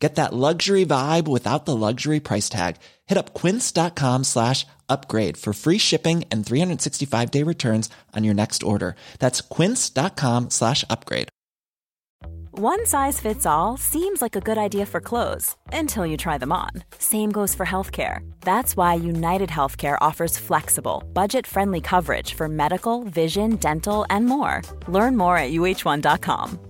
Get that luxury vibe without the luxury price tag. Hit up quince.com slash upgrade for free shipping and 365 day returns on your next order. That's quince.com slash upgrade. One size fits all seems like a good idea for clothes until you try them on. Same goes for healthcare. That's why United Healthcare offers flexible, budget friendly coverage for medical, vision, dental, and more. Learn more at uh1.com.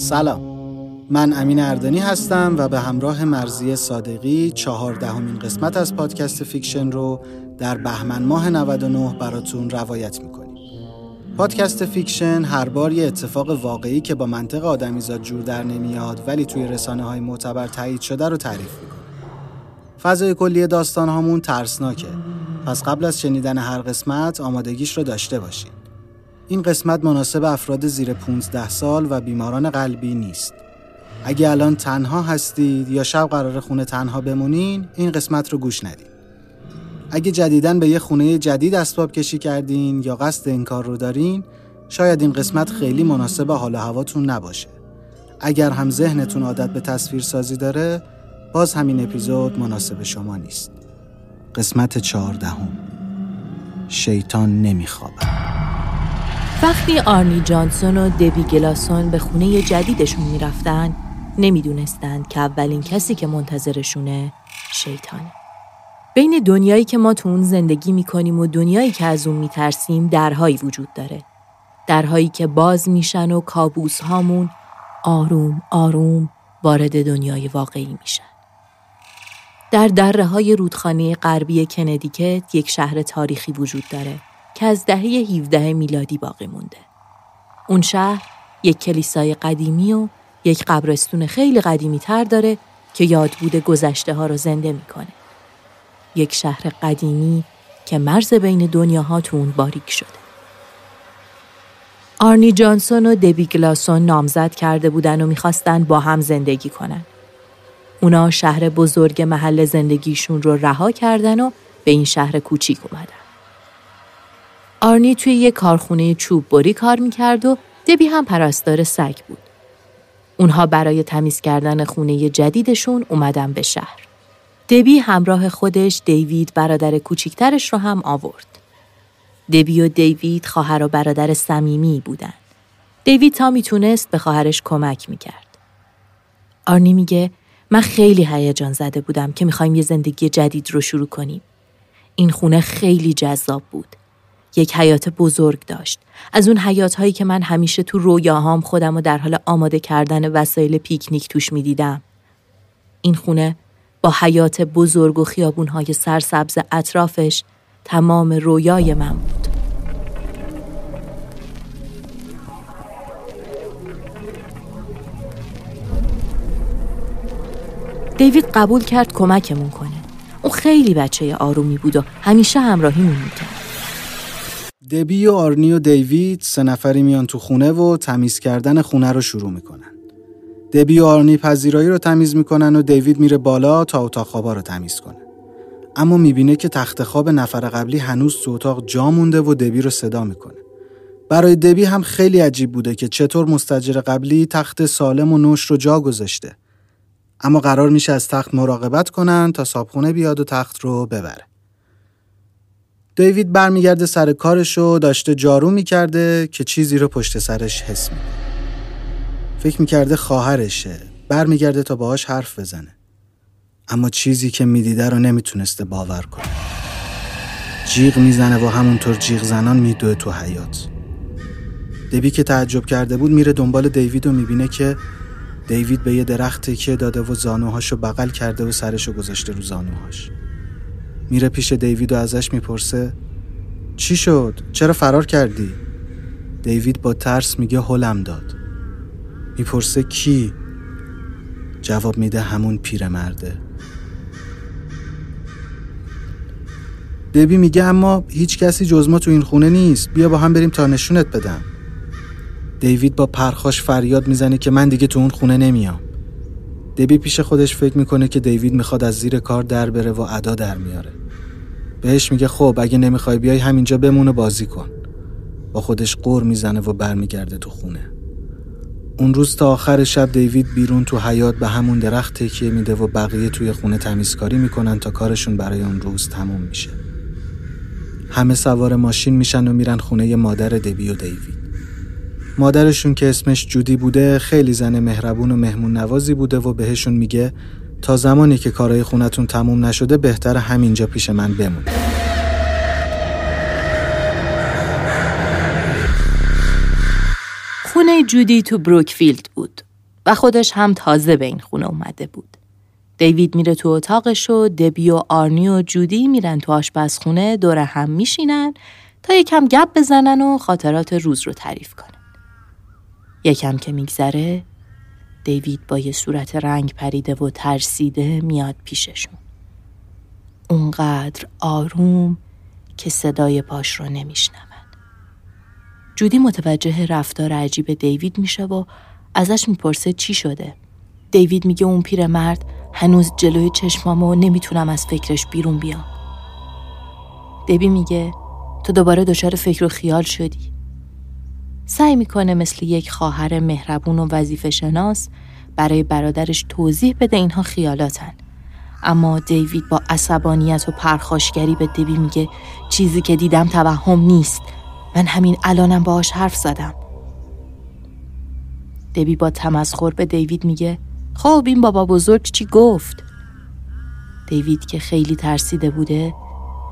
سلام. من امین اردنی هستم و به همراه مرضیه صادقی چهاردهمین قسمت از پادکست Fiction رو در بهمن ماه 99 براتون روایت می‌کنیم. پادکست Fiction هر بار یه اتفاق واقعی که با منطق آدمیزاد جور در نمیاد ولی توی رسانه های معتبر تایید شده رو تعریف می‌کنه. فضای کلی داستان هامون ترسناکه. پس قبل از شنیدن هر قسمت آمادگیش رو داشته باشید این قسمت مناسب افراد زیر 15 سال و بیماران قلبی نیست. اگه الان تنها هستید یا شب قرار خونه تنها بمونین این قسمت رو گوش ندید. اگه جدیدن به یه خونه جدید اسباب کشی کردین یا قصد این کار رو دارین شاید این قسمت خیلی مناسب حال هواتون نباشه. اگر هم ذهنتون عادت به تصویر سازی داره باز همین اپیزود مناسب شما نیست. قسمت چهاردهم شیطان نمیخوابه. وقتی آرنی جانسون و دبی گلاسون به خونه جدیدشون می‌رفتن نمی‌دونستند که اولین کسی که منتظرشونه شیطانه. بین دنیایی که ما تو اون زندگی می‌کنیم و دنیایی که از اون میترسیم درهایی وجود داره. درهایی که باز میشن و کابوس هامون آروم آروم وارد دنیای واقعی میشن. در دره های رودخانه غربی کندیکت یک شهر تاریخی وجود داره که از دهه 17 میلادی باقی مونده. اون شهر یک کلیسای قدیمی و یک قبرستون خیلی قدیمی تر داره که یادبود گذشته ها رو زنده می‌کنه. یک شهر قدیمی که مرز بین دنیاها تو اون باریک شده. آرنی جانسون و دبی گلاسون نامزد کرده بودن و می‌خواستن با هم زندگی کنن. اونا شهر بزرگ محل زندگیشون رو رها کردن و به این شهر کوچیک اومدن. آرنی توی یه کارخونه چوب بری کار می‌کرد و دبی هم پرستار سگ بود. اونها برای تمیز کردن خونه جدیدشون اومدن به شهر. دبی همراه خودش دیوید برادر کوچیکترش رو هم آورد. دبی و دیوید خواهر و برادر صمیمی بودن. دیوید تا می‌تونست به خواهرش کمک می‌کرد. آرنی میگه من خیلی هیجان زده بودم که می‌خوایم یه زندگی جدید رو شروع کنیم. این خونه خیلی جذاب بود. یک حیات بزرگ داشت. از اون حیات هایی که من همیشه تو رویاهام خودم و در حال آماده کردن وسایل پیکنیک توش می دیدم. این خونه با حیات بزرگ و خیابون های سرسبز اطرافش تمام رویای من بود. دیوید قبول کرد کمکمون کنه. اون خیلی بچه آرومی بود و همیشه همراهیمون می‌کرد. دبی و آرنی و دیوید سه نفری میان تو خونه و تمیز کردن خونه رو شروع می‌کنن. دبی و آرنی پذیرایی رو تمیز می‌کنن و دیوید میره بالا تا اتاق خوابا رو تمیز کنه. اما می‌بینه که تخت خواب نفر قبلی هنوز تو اتاق جا مونده و دبی رو صدا می‌کنه. برای دبی هم خیلی عجیب بوده که چطور مستجر قبلی تخت سالم و نوش رو جا گذاشته. اما قرار میشه از تخت مراقبت کنن تا صابخونه بیاد و تخت رو ببره. دیوید برمیگرده سر کارش و داشته جارو می‌کرده که چیزی رو پشت سرش حس می‌کنه. فکر می‌کرده خواهرشه. برمیگرده تا باهاش حرف بزنه. اما چیزی که می‌دیده رو نمی‌تونسته باور کنه. جیغ می‌زنه و همونطور جیغ زنان میدوه تو حیات. دبی که تعجب کرده بود میره دنبال دیوید و می‌بینه که دیوید به یه درخت تکیه داده و زانوهاشو بغل کرده و سرشو گذاشته رو زانوهاش. میره پیش دیوید و ازش می‌پرسه چی شد؟ چرا فرار کردی؟ دیوید با ترس میگه هلم داد می‌پرسه کی؟ جواب میده همون پیرمرده دبی میگه اما هیچ کسی جز ما تو این خونه نیست بیا با هم بریم تا نشونت بدم دیوید با پرخاش فریاد می‌زنه که من دیگه تو اون خونه نمیام دبی پیش خودش فکر می‌کنه که دیوید می‌خواد از زیر کار در بره و ادا در میاره. بهش میگه خب اگه نمی‌خوای بیای همینجا بمون و بازی کن. با خودش قور می‌زنه و برمیگرده تو خونه. اون روز تا آخر شب دیوید بیرون تو حیات به همون درخت تکیه میده و بقیه توی خونه تمیزکاری می‌کنن تا کارشون برای اون روز تموم میشه. همه سوار ماشین میشن و میرن خونه مادر دبی و دیوید. مادرشون که اسمش جودی بوده خیلی زن مهربون و مهمون نوازی بوده و بهشون میگه تا زمانی که کارهای خونتون تموم نشده بهتر همینجا پیش من بمون خونه جودی تو بروکفیلد بود و خودش هم تازه به این خونه اومده بود. دیوید میره تو اتاقش و دبی و آرنی و جودی میرن تو آشپزخونه دور هم میشینن تا یکم گپ بزنن و خاطرات روز رو تعریف کنن. یکم که میگذره دیوید با یه صورت رنگ پریده و ترسیده میاد پیششون. اونقدر آروم که صدای پاش رو نمیشنون. جودی متوجه رفتار عجیب دیوید میشه و ازش می‌پرسه چی شده. دیوید میگه اون پیرمرد هنوز جلوی چشمامو نمی‌تونم از فکرش بیرون بیام. دیوی میگه تو دوباره دچار فکر و خیال شدی. سعی می‌کنه مثل یک خواهر مهربون و وظیفه شناس برای برادرش توضیح بده اینها خیالاتن. اما دیوید با عصبانیت و پرخاشگری به دیوی میگه چیزی که دیدم توهم نیست. من همین الانم باهاش حرف زدم. دبی با تمسخر به دیوید میگه خب این بابا بزرگ چی گفت؟ دیوید که خیلی ترسیده بوده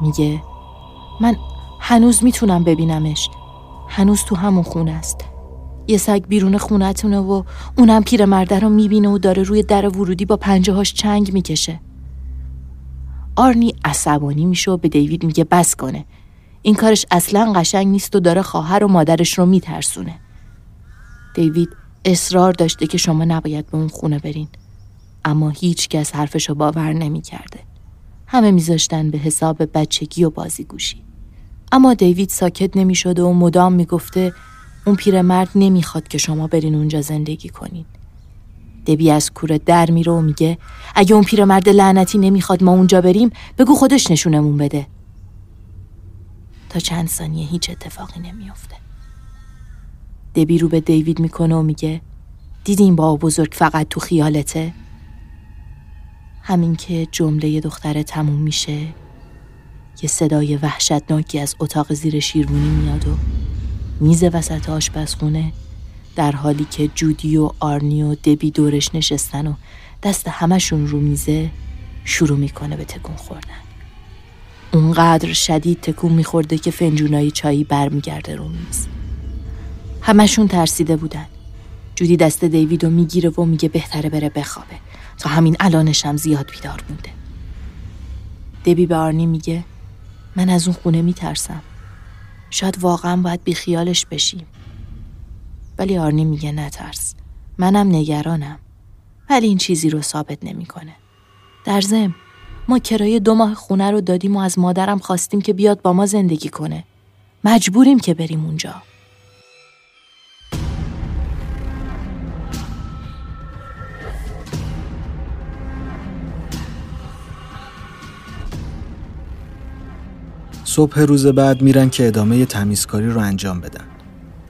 میگه من هنوز می‌تونم ببینمش. هنوز تو همون خونه است. یه سگ بیرون خونتونه و اونم پیرمرده رو می‌بینه و داره روی در ورودی با پنجه هاش چنگ می‌کشه. آرنی عصبانی میشه و به دیوید میگه بس کنه. این کارش اصلا قشنگ نیست و داره خواهر و مادرش رو میترسونه. دیوید اصرار داشته که شما نباید به اون خونه برین. اما هیچ کس حرفشو باور نمی‌کرده. همه میذاشتن به حساب بچگی و بازیگوشی. اما دیوید ساکت نمی‌شده و مدام می‌گفته اون پیرمرد نمی‌خواد که شما برین اونجا زندگی کنین دبی از کوره در میره و میگه اگه اون پیرمرد لعنتی نمی‌خواد ما اونجا بریم بگو خودش نشونمون بده تا چند ثانیه هیچ اتفاقی نمیافته. دبی رو به دیوید می‌کنه و میگه دیدیم با بزرگ فقط تو خیالته؟ همین که جمله دختره تموم میشه یه صدای وحشتناکی از اتاق زیر شیرمونی میاد و میز وسط آشپزخونه در حالی که جودی و آرنی و دبی دورش نشستن و دست همشون رو میزه شروع می‌کنه به تکون خوردن. اونقدر شدید تکون میخورده که فنجونای چایی برمیگرده رو میز. همشون ترسیده بودن. جودی دست دیویدو می‌گیره و میگه بهتره بره بخوابه. تا همین الانشم زیاد بیدار بوده دبی به آرنی میگه من از اون خونه میترسم. شاید واقعا باید بیخیالش بشیم. ولی آرنی میگه نترس. منم نگرانم. ولی این چیزی رو ثابت نمی‌کنه. در ضمن ما کرایه دو ماه خونه رو دادیم و از مادرم خواستیم که بیاد با ما زندگی کنه. مجبوریم که بریم اونجا. صبح روز بعد میرن که ادامه تمیزکاری رو انجام بدن.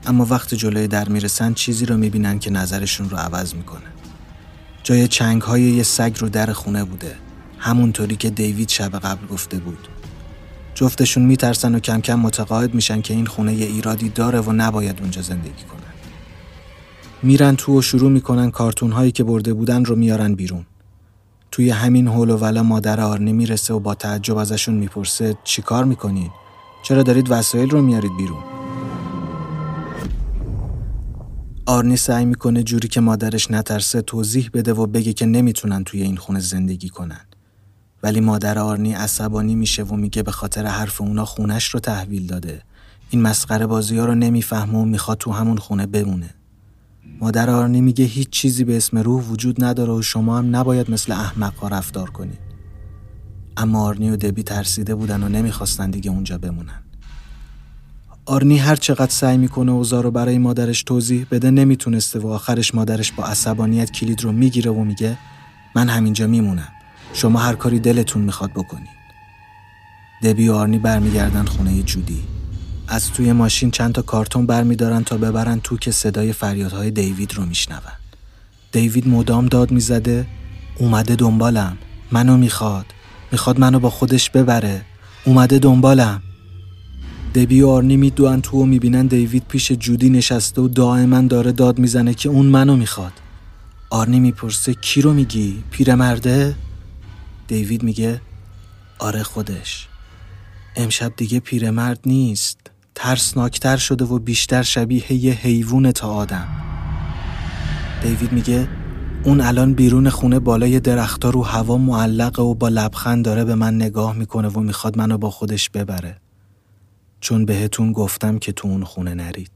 اما وقت جلوی در می‌رسن چیزی رو می‌بینن که نظرشون رو عوض می‌کنه. جای چنگ های یه سگ رو در خونه بوده همونطوری که دیوید شب قبل گفته بود جفتشون میترسن و کم کم متقاعد میشن که این خونه یه ایرادی داره و نباید اونجا زندگی کنن. میرن تو و شروع می‌کنن کارتون هایی که برده بودن رو میارن بیرون. توی همین هول و ولا مادر آرنی می‌رسه و با تعجب ازشون می‌پرسه چیکار می‌کنین؟ چرا دارید وسایل رو میارید بیرون؟ آرنی سعی می‌کنه جوری که مادرش نترسه توضیح بده و بگه که نمی‌تونن توی این خونه زندگی کنن. ولی مادر آرنی عصبانی میشه و میگه به خاطر حرف اونا خونش رو تحویل داده. این مسخره بازی ها رو نمی‌فهمه و می‌خواد تو همون خونه بمونه. مادر آرنی میگه هیچ چیزی به اسم روح وجود نداره و شما هم نباید مثل احمق ها رفتار کنید. اما آرنی و دبی ترسیده بودن و نمی‌خواستن دیگه اونجا بمونن. آرنی هر چقدر سعی می‌کنه اوضاع رو برای مادرش توضیح بده نمی‌تونسته و آخرش مادرش با عصبانیت کلید رو می‌گیره و میگه من همینجا میمونم. شما هر کاری دلتون می‌خواد بکنید. دبی و آرنی برمیگردن خونه جودی. از توی ماشین چند تا کارتون برمیدارن تا ببرن تو که صدای فریادهای دیوید رو میشنون. دیوید مدام داد می‌زده اومده دنبالم منو می‌خواد می‌خواد منو با خودش ببره اومده دنبالم. دبی و آرنی میدوان تو و می‌بینن دیوید پیش جودی نشسته و دائما داره داد می‌زنه که اون منو می‌خواد. آرنی می‌پرسه کی رو میگی؟ پیرمرده؟ دیوید میگه آره خودش. امشب دیگه پیرمرد نیست. ترسناکتر شده و بیشتر شبیه یه حیوون تا آدم. دیوید میگه اون الان بیرون خونه بالای درختها رو هوا معلقه و با لبخند داره به من نگاه می‌کنه و می‌خواد منو با خودش ببره. چون بهتون گفتم که تو اون خونه نرید.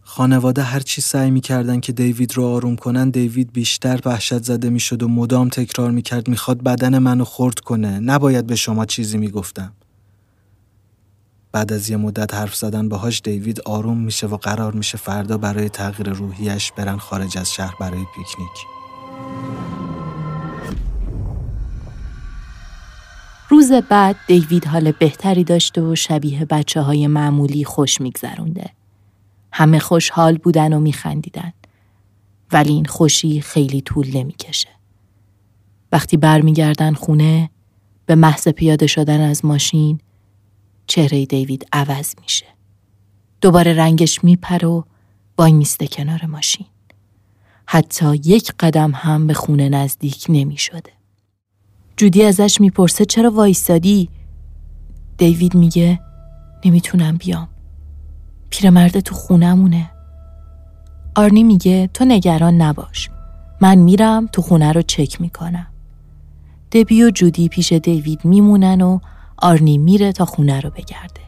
خانواده هرچی سعی می‌کردن که دیوید رو آروم کنن دیوید بیشتر وحشت زده می‌شد و مدام تکرار می‌کرد می‌خواد بدن منو خورد کنه. نباید به شما چیزی می‌گفتم. بعد از یه مدت حرف زدن باهاش دیوید آروم میشه و قرار میشه فردا برای تغییر روحیش برن خارج از شهر برای پیکنیک. روز بعد دیوید حال بهتری داشته و شبیه بچه های معمولی خوش میگذرونده. همه خوشحال بودن و میخندیدن. ولی این خوشی خیلی طول نمی‌کشه. وقتی برمیگردن خونه به محض پیاده شدن از ماشین چهره دیوید عوض میشه. دوباره رنگش میپره و وای میسته کنار ماشین. حتی یک قدم هم به خونه نزدیک نمی شده. جودی ازش می‌پرسه چرا وایستادی؟ دیوید میگه نمی‌تونم بیام. پیرمرد تو خونمونه. آرنی میگه تو نگران نباش. من میرم تو خونه رو چک می‌کنم. دبی و جودی پیش دیوید میمونن و آرنی میره تا خونه رو بگرده.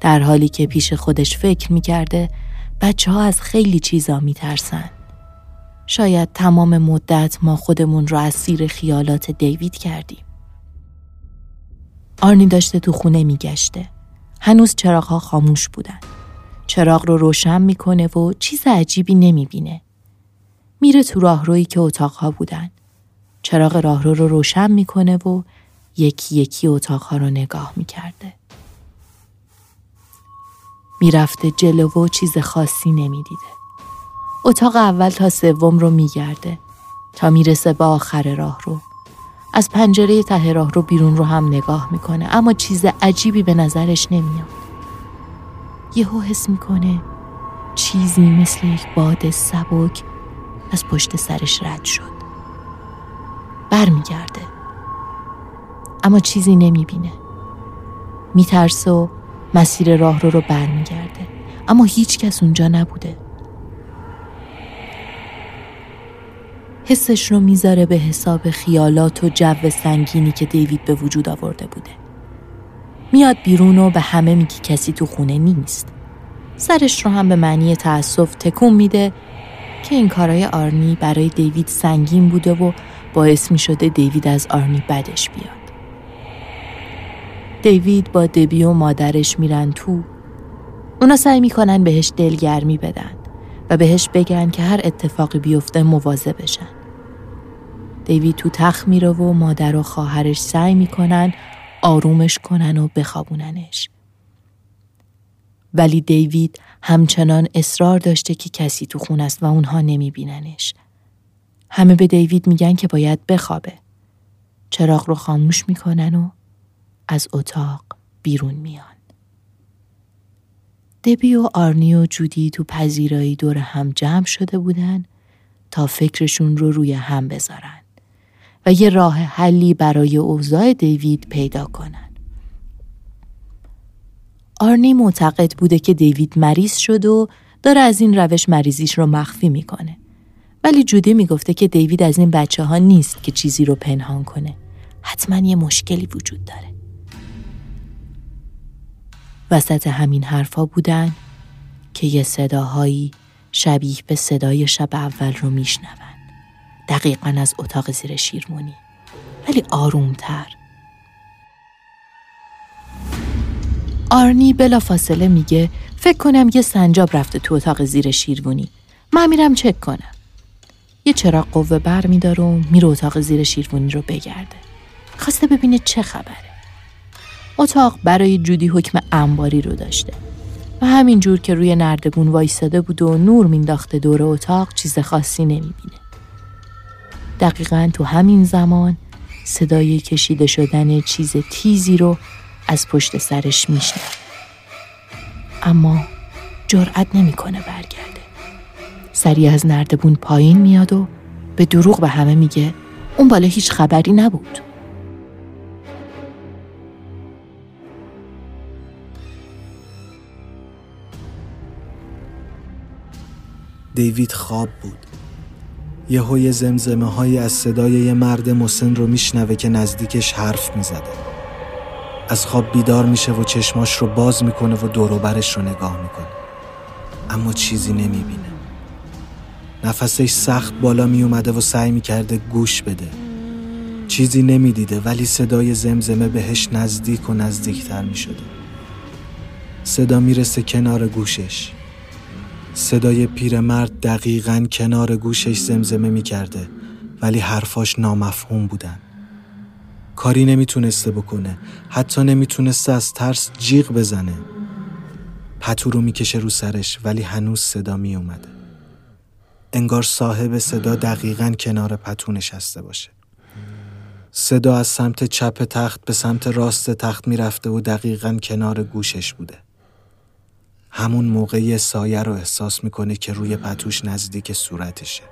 در حالی که پیش خودش فکر می‌کرده بچه ها از خیلی چیزا میترسن. شاید تمام مدت ما خودمون رو اسیر خیالات دیوید کردیم. آرنی داشته تو خونه میگشته. هنوز چراغها خاموش بودن. چراغ رو روشن می‌کنه و چیز عجیبی نمی‌بینه. میره تو راهرویی که اتاقها بودن. چراغ راهرو رو روشن می‌کنه و یکی یکی اتاقها رو نگاه می‌کرده. می‌رفته جلو و چیز خاصی نمی‌دیده. اتاق اول تا سوم رو میگرده تا می‌رسه به آخر راه رو. از پنجره ته راه رو بیرون رو هم نگاه می‌کنه اما چیز عجیبی به نظرش نمیاد. یهو حس می‌کنه چیزی مثل یک باد سبک از پشت سرش رد شد. برمیگرده. اما چیزی نمی‌بینه. میترسه و مسیر راه رو رو برمیگرده. اما هیچ کس اونجا نبوده. حسش رو می‌ذاره به حساب خیالات و جو سنگینی که دیوید به وجود آورده بوده. میاد بیرون و به همه میگه کسی تو خونه نیست. سرش رو هم به معنی تأسف تکون میده که این کارای آرنی برای دیوید سنگین بوده و باعث می شده دیوید از آرنی بدش بیاد. دیوید با دبی و مادرش میرن تو. اونا سعی می‌کنن بهش دلگرمی بدن و بهش بگن که هر اتفاقی بیفته مواظب بشن. دیوید تو تخت میره و مادر و خواهرش سعی می‌کنن آرومش کنن و بخوابوننش. ولی دیوید همچنان اصرار داشته که کسی تو خون است و اونها نمیبیننش. همه به دیوید میگن که باید بخوابه. چراغ رو خاموش می‌کنن و از اتاق بیرون میان. دبی و آرنی و جودی تو پذیرایی دور هم جمع شده بودن تا فکرشون رو روی هم بذارن و یه راه حلی برای اوضاع دیوید پیدا کنن. آرنی معتقد بوده که دیوید مریض شد و داره از این روش مریضیش رو مخفی می‌کنه. ولی جودی می‌گفته که دیوید از این بچه ها نیست که چیزی رو پنهان کنه. حتما یه مشکلی وجود داره. وسط همین حرفا بودن که یه صداهایی شبیه به صدای شب اول رو میشنون. دقیقا از اتاق زیر شیرمونی. ولی آرومتر. آرنی بلا فاصله میگه فکر کنم یه سنجاب رفته تو اتاق زیر شیروانی. من میرم چک کنم. یه چراغ قوه بر میداره و میره اتاق زیر شیروانی رو بگرده. خواسته ببینه چه خبره. اتاق برای جودی حکم انباری رو داشته. و همینجور که روی نردبون وایستاده بود و نور مینداخته دور اتاق چیز خاصی نمی‌بینه. دقیقا تو همین زمان صدای کشیده شدن چیز تیزی رو از پشت سرش میشنه اما جرأت نمی‌کنه برگرده. سری از نردبون پایین میاد و به دروغ به همه میگه اون بالا هیچ خبری نبود. دیوید خواب بود. یه های زمزمه های از صدای یه مرد مسن رو میشنوه که نزدیکش حرف می‌زده. از خواب بیدار میشه و چشماش رو باز می‌کنه و دوروبرش رو نگاه می‌کنه. اما چیزی نمی‌بینه. نفسش سخت بالا میومده و سعی می‌کرده گوش بده. چیزی نمی‌دیده ولی صدای زمزمه بهش نزدیک و نزدیکتر می‌شده. صدا می‌رسه کنار گوشش. صدای پیرمرد دقیقا کنار گوشش زمزمه می‌کرده ولی حرفاش نامفهوم بودن. کاری نمی‌تونسته بکنه حتی نمی‌تونسته از ترس جیغ بزنه. پتو رو می‌کشه رو سرش ولی هنوز صدا میومده انگار صاحب صدا دقیقا کنار پتو نشسته باشه. صدا از سمت چپ تخت به سمت راست تخت می‌رفته و دقیقا کنار گوشش بوده. همون موقع یه سایه رو احساس می‌کنه که روی پتوش نزدیک صورتشه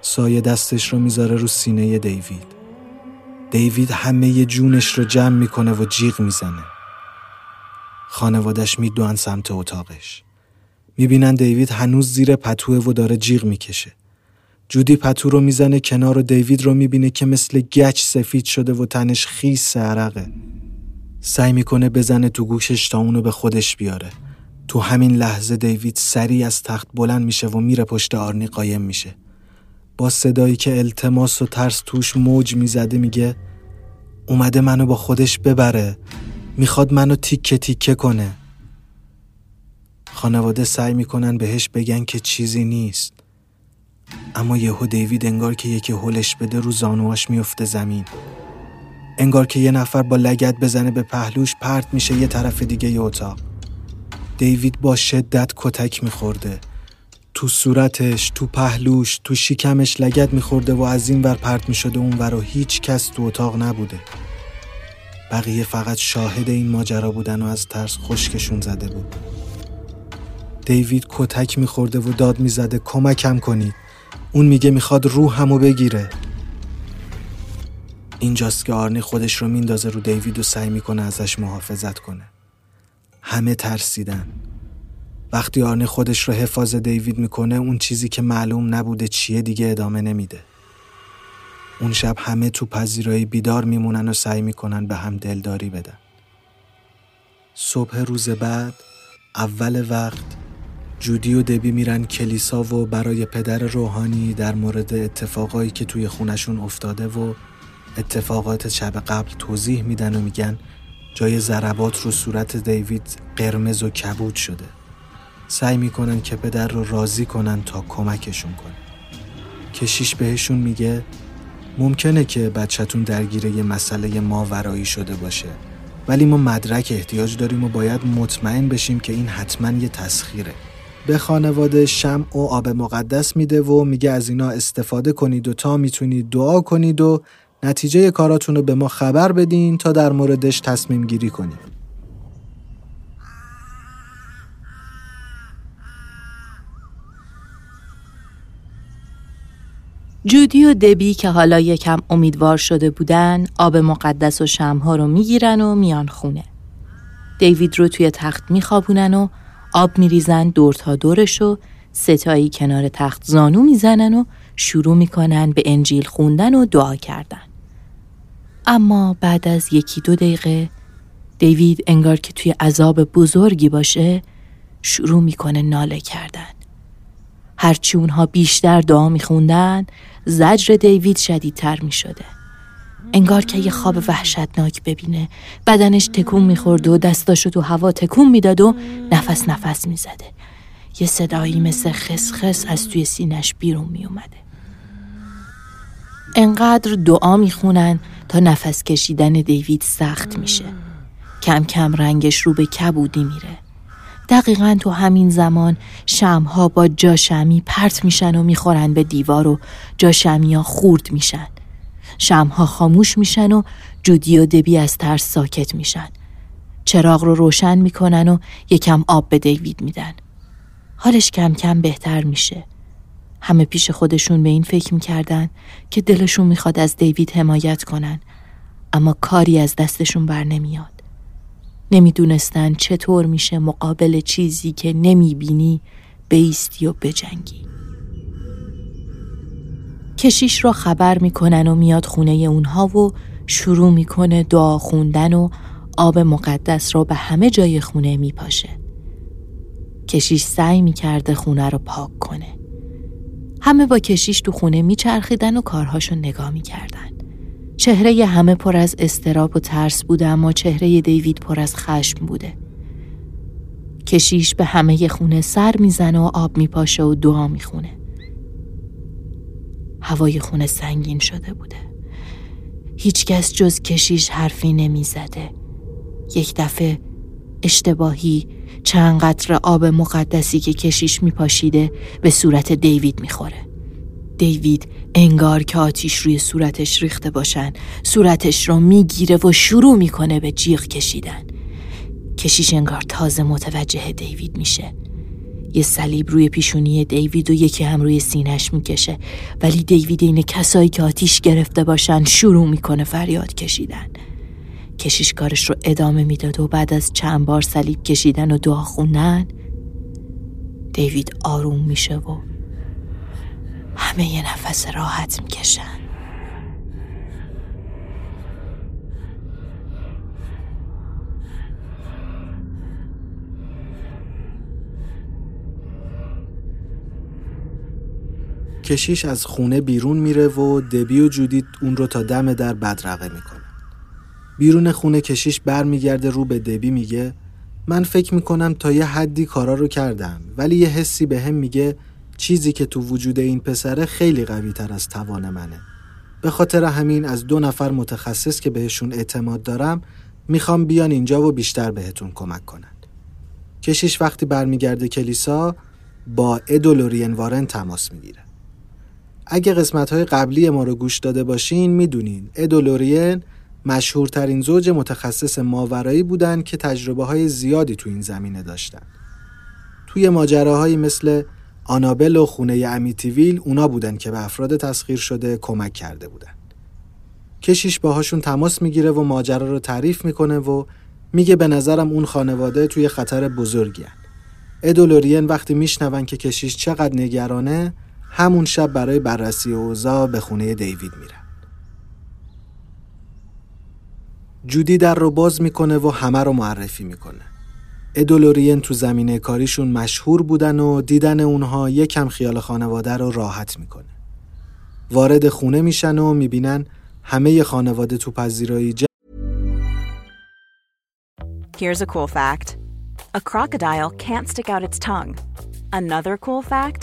سایه دستش رو می‌ذاره رو سینه دیوید دیوید همه جونش رو جمع می‌کنه و جیغ می‌زنه. خانوادش میدوان سمت اتاقش. می‌بینن دیوید هنوز زیر پتوه و داره جیغ می‌کشه. جودی پتو رو می‌زنه کنار و دیوید رو می‌بینه که مثل گچ سفید شده و تنش خیس عرقه. سعی می‌کنه بزنه تو گوشش تا اونو به خودش بیاره. تو همین لحظه دیوید سریع از تخت بلند میشه و میره پشت آرنی قایم میشه. با صدایی که التماس و ترس توش موج می‌زده میگه اومده منو با خودش ببره می‌خواد منو تیکه تیکه کنه خانواده سعی می‌کنن بهش بگن که چیزی نیست اما یهو دیوید انگار که یکی هلش بده رو زانواش میفته زمین انگار که یه نفر با لگت بزنه به پهلوش پرت میشه یه طرف دیگه ی اتاق دیوید با شدت کتک میخورده تو صورتش، تو پهلوش، تو شیکمش لگت میخورده و از این ور پرت می‌شده اون ور و هیچ کس تو اتاق نبوده. بقیه فقط شاهد این ماجرا بودن و از ترس خشکشون زده بود. دیوید کتک میخورده و داد می‌زده کمکم کنید. اون میگه می‌خواد روحمو بگیره. اینجاست که آرنی خودش رو میندازه رو دیوید و سعی می‌کنه ازش محافظت کنه. همه ترسیدن. وقتی آرنی خودش رو حفاظ دیوید می‌کنه اون چیزی که معلوم نبوده چیه دیگه ادامه نمیده. اون شب همه تو پذیرایی بیدار میمونن و سعی می‌کنن به هم دلداری بدن. صبح روز بعد اول وقت جودی و دبی میرن کلیسا و برای پدر روحانی در مورد اتفاقایی که توی خونشون افتاده و اتفاقات شب قبل توضیح میدن و میگن جای ضربات رو صورت دیوید قرمز و کبود شده. سعی می‌کنن که پدر رو راضی کنن تا کمکشون کنه کشیش بهشون میگه ممکنه که بچهتون درگیر یه مسئله ماورایی شده باشه ولی ما مدرک احتیاج داریم و باید مطمئن بشیم که این حتما یه تسخیره به خانواده شم و آب مقدس میده و میگه از اینا استفاده کنید و تا می‌تونید دعا کنید و نتیجه کاراتون رو به ما خبر بدین تا در موردش تصمیم گیری کنیم. جودی و دبی که حالا یکم امیدوار شده بودن آب مقدس و شمها رو می‌گیرن و میان خونه. دیوید رو توی تخت میخوابونن و آب میریزن دور تا دورش و ستایی کنار تخت زانو می‌زنن و شروع می‌کنن به انجیل خوندن و دعا کردن. اما بعد از یکی دو دقیقه دیوید انگار که توی عذاب بزرگی باشه شروع می‌کنه ناله کردن. هرچی اونها بیشتر دعا میخوندن زجر دیوید شدیدتر می‌شده. انگار که یه خواب وحشتناک ببینه بدنش تکون می‌خورد و دستاشو تو هوا تکون می‌داد و نفس نفس می‌زده یه صدایی مثل خسخس از توی سینش بیرون میومده انقدر دعا می‌خونن تا نفس کشیدن دیوید سخت میشه کم کم رنگش رو به کبودی میره دقیقا تو همین زمان شمها با جاشمی پرت میشن و می‌خورن به دیوار و جاشمی ها خورد میشن شمها خاموش میشن و جودی و دبی از ترس ساکت میشن. چراغ رو روشن می‌کنن و یکم آب به دیوید میدن. حالش کم کم بهتر میشه. همه پیش خودشون به این فکر می‌کردن که دلشون می‌خواد از دیوید حمایت کنن اما کاری از دستشون بر نمیاد. نمی‌دونستن چطور میشه مقابل چیزی که نمی‌بینی بیستی و بجنگی. کشیش رو خبر می‌کنن و میاد خونه اونها و شروع می‌کنه دعا خوندن و آب مقدس رو به همه جای خونه میپاشه. کشیش سعی می‌کرده خونه رو پاک کنه. همه با کشیش تو خونه میچرخیدن و کارهاشو نگاه می‌کردن. چهره همه پر از استراب و ترس بوده اما چهره دیوید پر از خشم بوده. کشیش به همه خونه سر می‌زنه و آب میپاشه و دعا می‌خونه. هوای خونه سنگین شده بوده هیچکس جز کشیش حرفی نمی‌زده یک دفعه اشتباهی چند قطر آب مقدسی که کشیش میپاشیده به صورت دیوید می‌خوره. دیوید انگار که آتیش روی صورتش ریخته باشن. صورتش رو می‌گیره و شروع می‌کنه به جیغ کشیدن. کشیش انگار تازه متوجه دیوید میشه. یه صلیب روی پیشونی دیوید و یکی هم روی سینش می‌کشه. ولی دیوید این کسایی که آتیش گرفته باشن شروع می‌کنه فریاد کشیدن. کشیش کارش رو ادامه می‌داد و بعد از چند بار صلیب کشیدن و دعا خوندن دیوید آروم میشه و همه یه نفس راحت می‌کشن کشیش از خونه بیرون میره و دبی و جودیت اون رو تا دم در بدرقه می‌کنه. بیرون خونه کشیش برمیگرده رو به دبی میگه من فکر می‌کنم تا یه حدی کارا رو کردم ولی یه حسی به هم میگه چیزی که تو وجود این پسره خیلی قوی تر از توان منه. به خاطر همین از دو نفر متخصص که بهشون اعتماد دارم می‌خوام بیان اینجا و بیشتر بهتون کمک کنن. کشیش وقتی برمیگرده کلیسا با ادولورین وارن تماس می‌گیره. اگه قسمت های قبلی ما رو گوش داده باشین می‌دونین ادولورین مشهورترین زوج متخصص ماورایی بودن که تجربه های زیادی تو این زمینه داشتن. توی ماجراهایی مثل آنابل و خونه امیتیویل اونا بودن که به افراد تسخیر شده کمک کرده بودن. کشیش باهاشون تماس می‌گیره و ماجرا رو تعریف می‌کنه و میگه به نظرم اون خانواده توی خطر بزرگی هن. ادولورین وقتی میشنون که کشیش چقدر نگرانه همون شب برای بررسی اوضاع به خونه دیوید میرن. جودی در رو باز می‌کنه و همه رو معرفی می‌کنه. ادولورین تو زمینه کاریشون مشهور بودن و دیدن اونها یکم خیال خانواده رو راحت می‌کنه. وارد خونه میشن و می‌بینن همه خانواده تو پذیرایی ج... Here's a cool fact. A crocodile can't stick out its tongue. Another cool fact,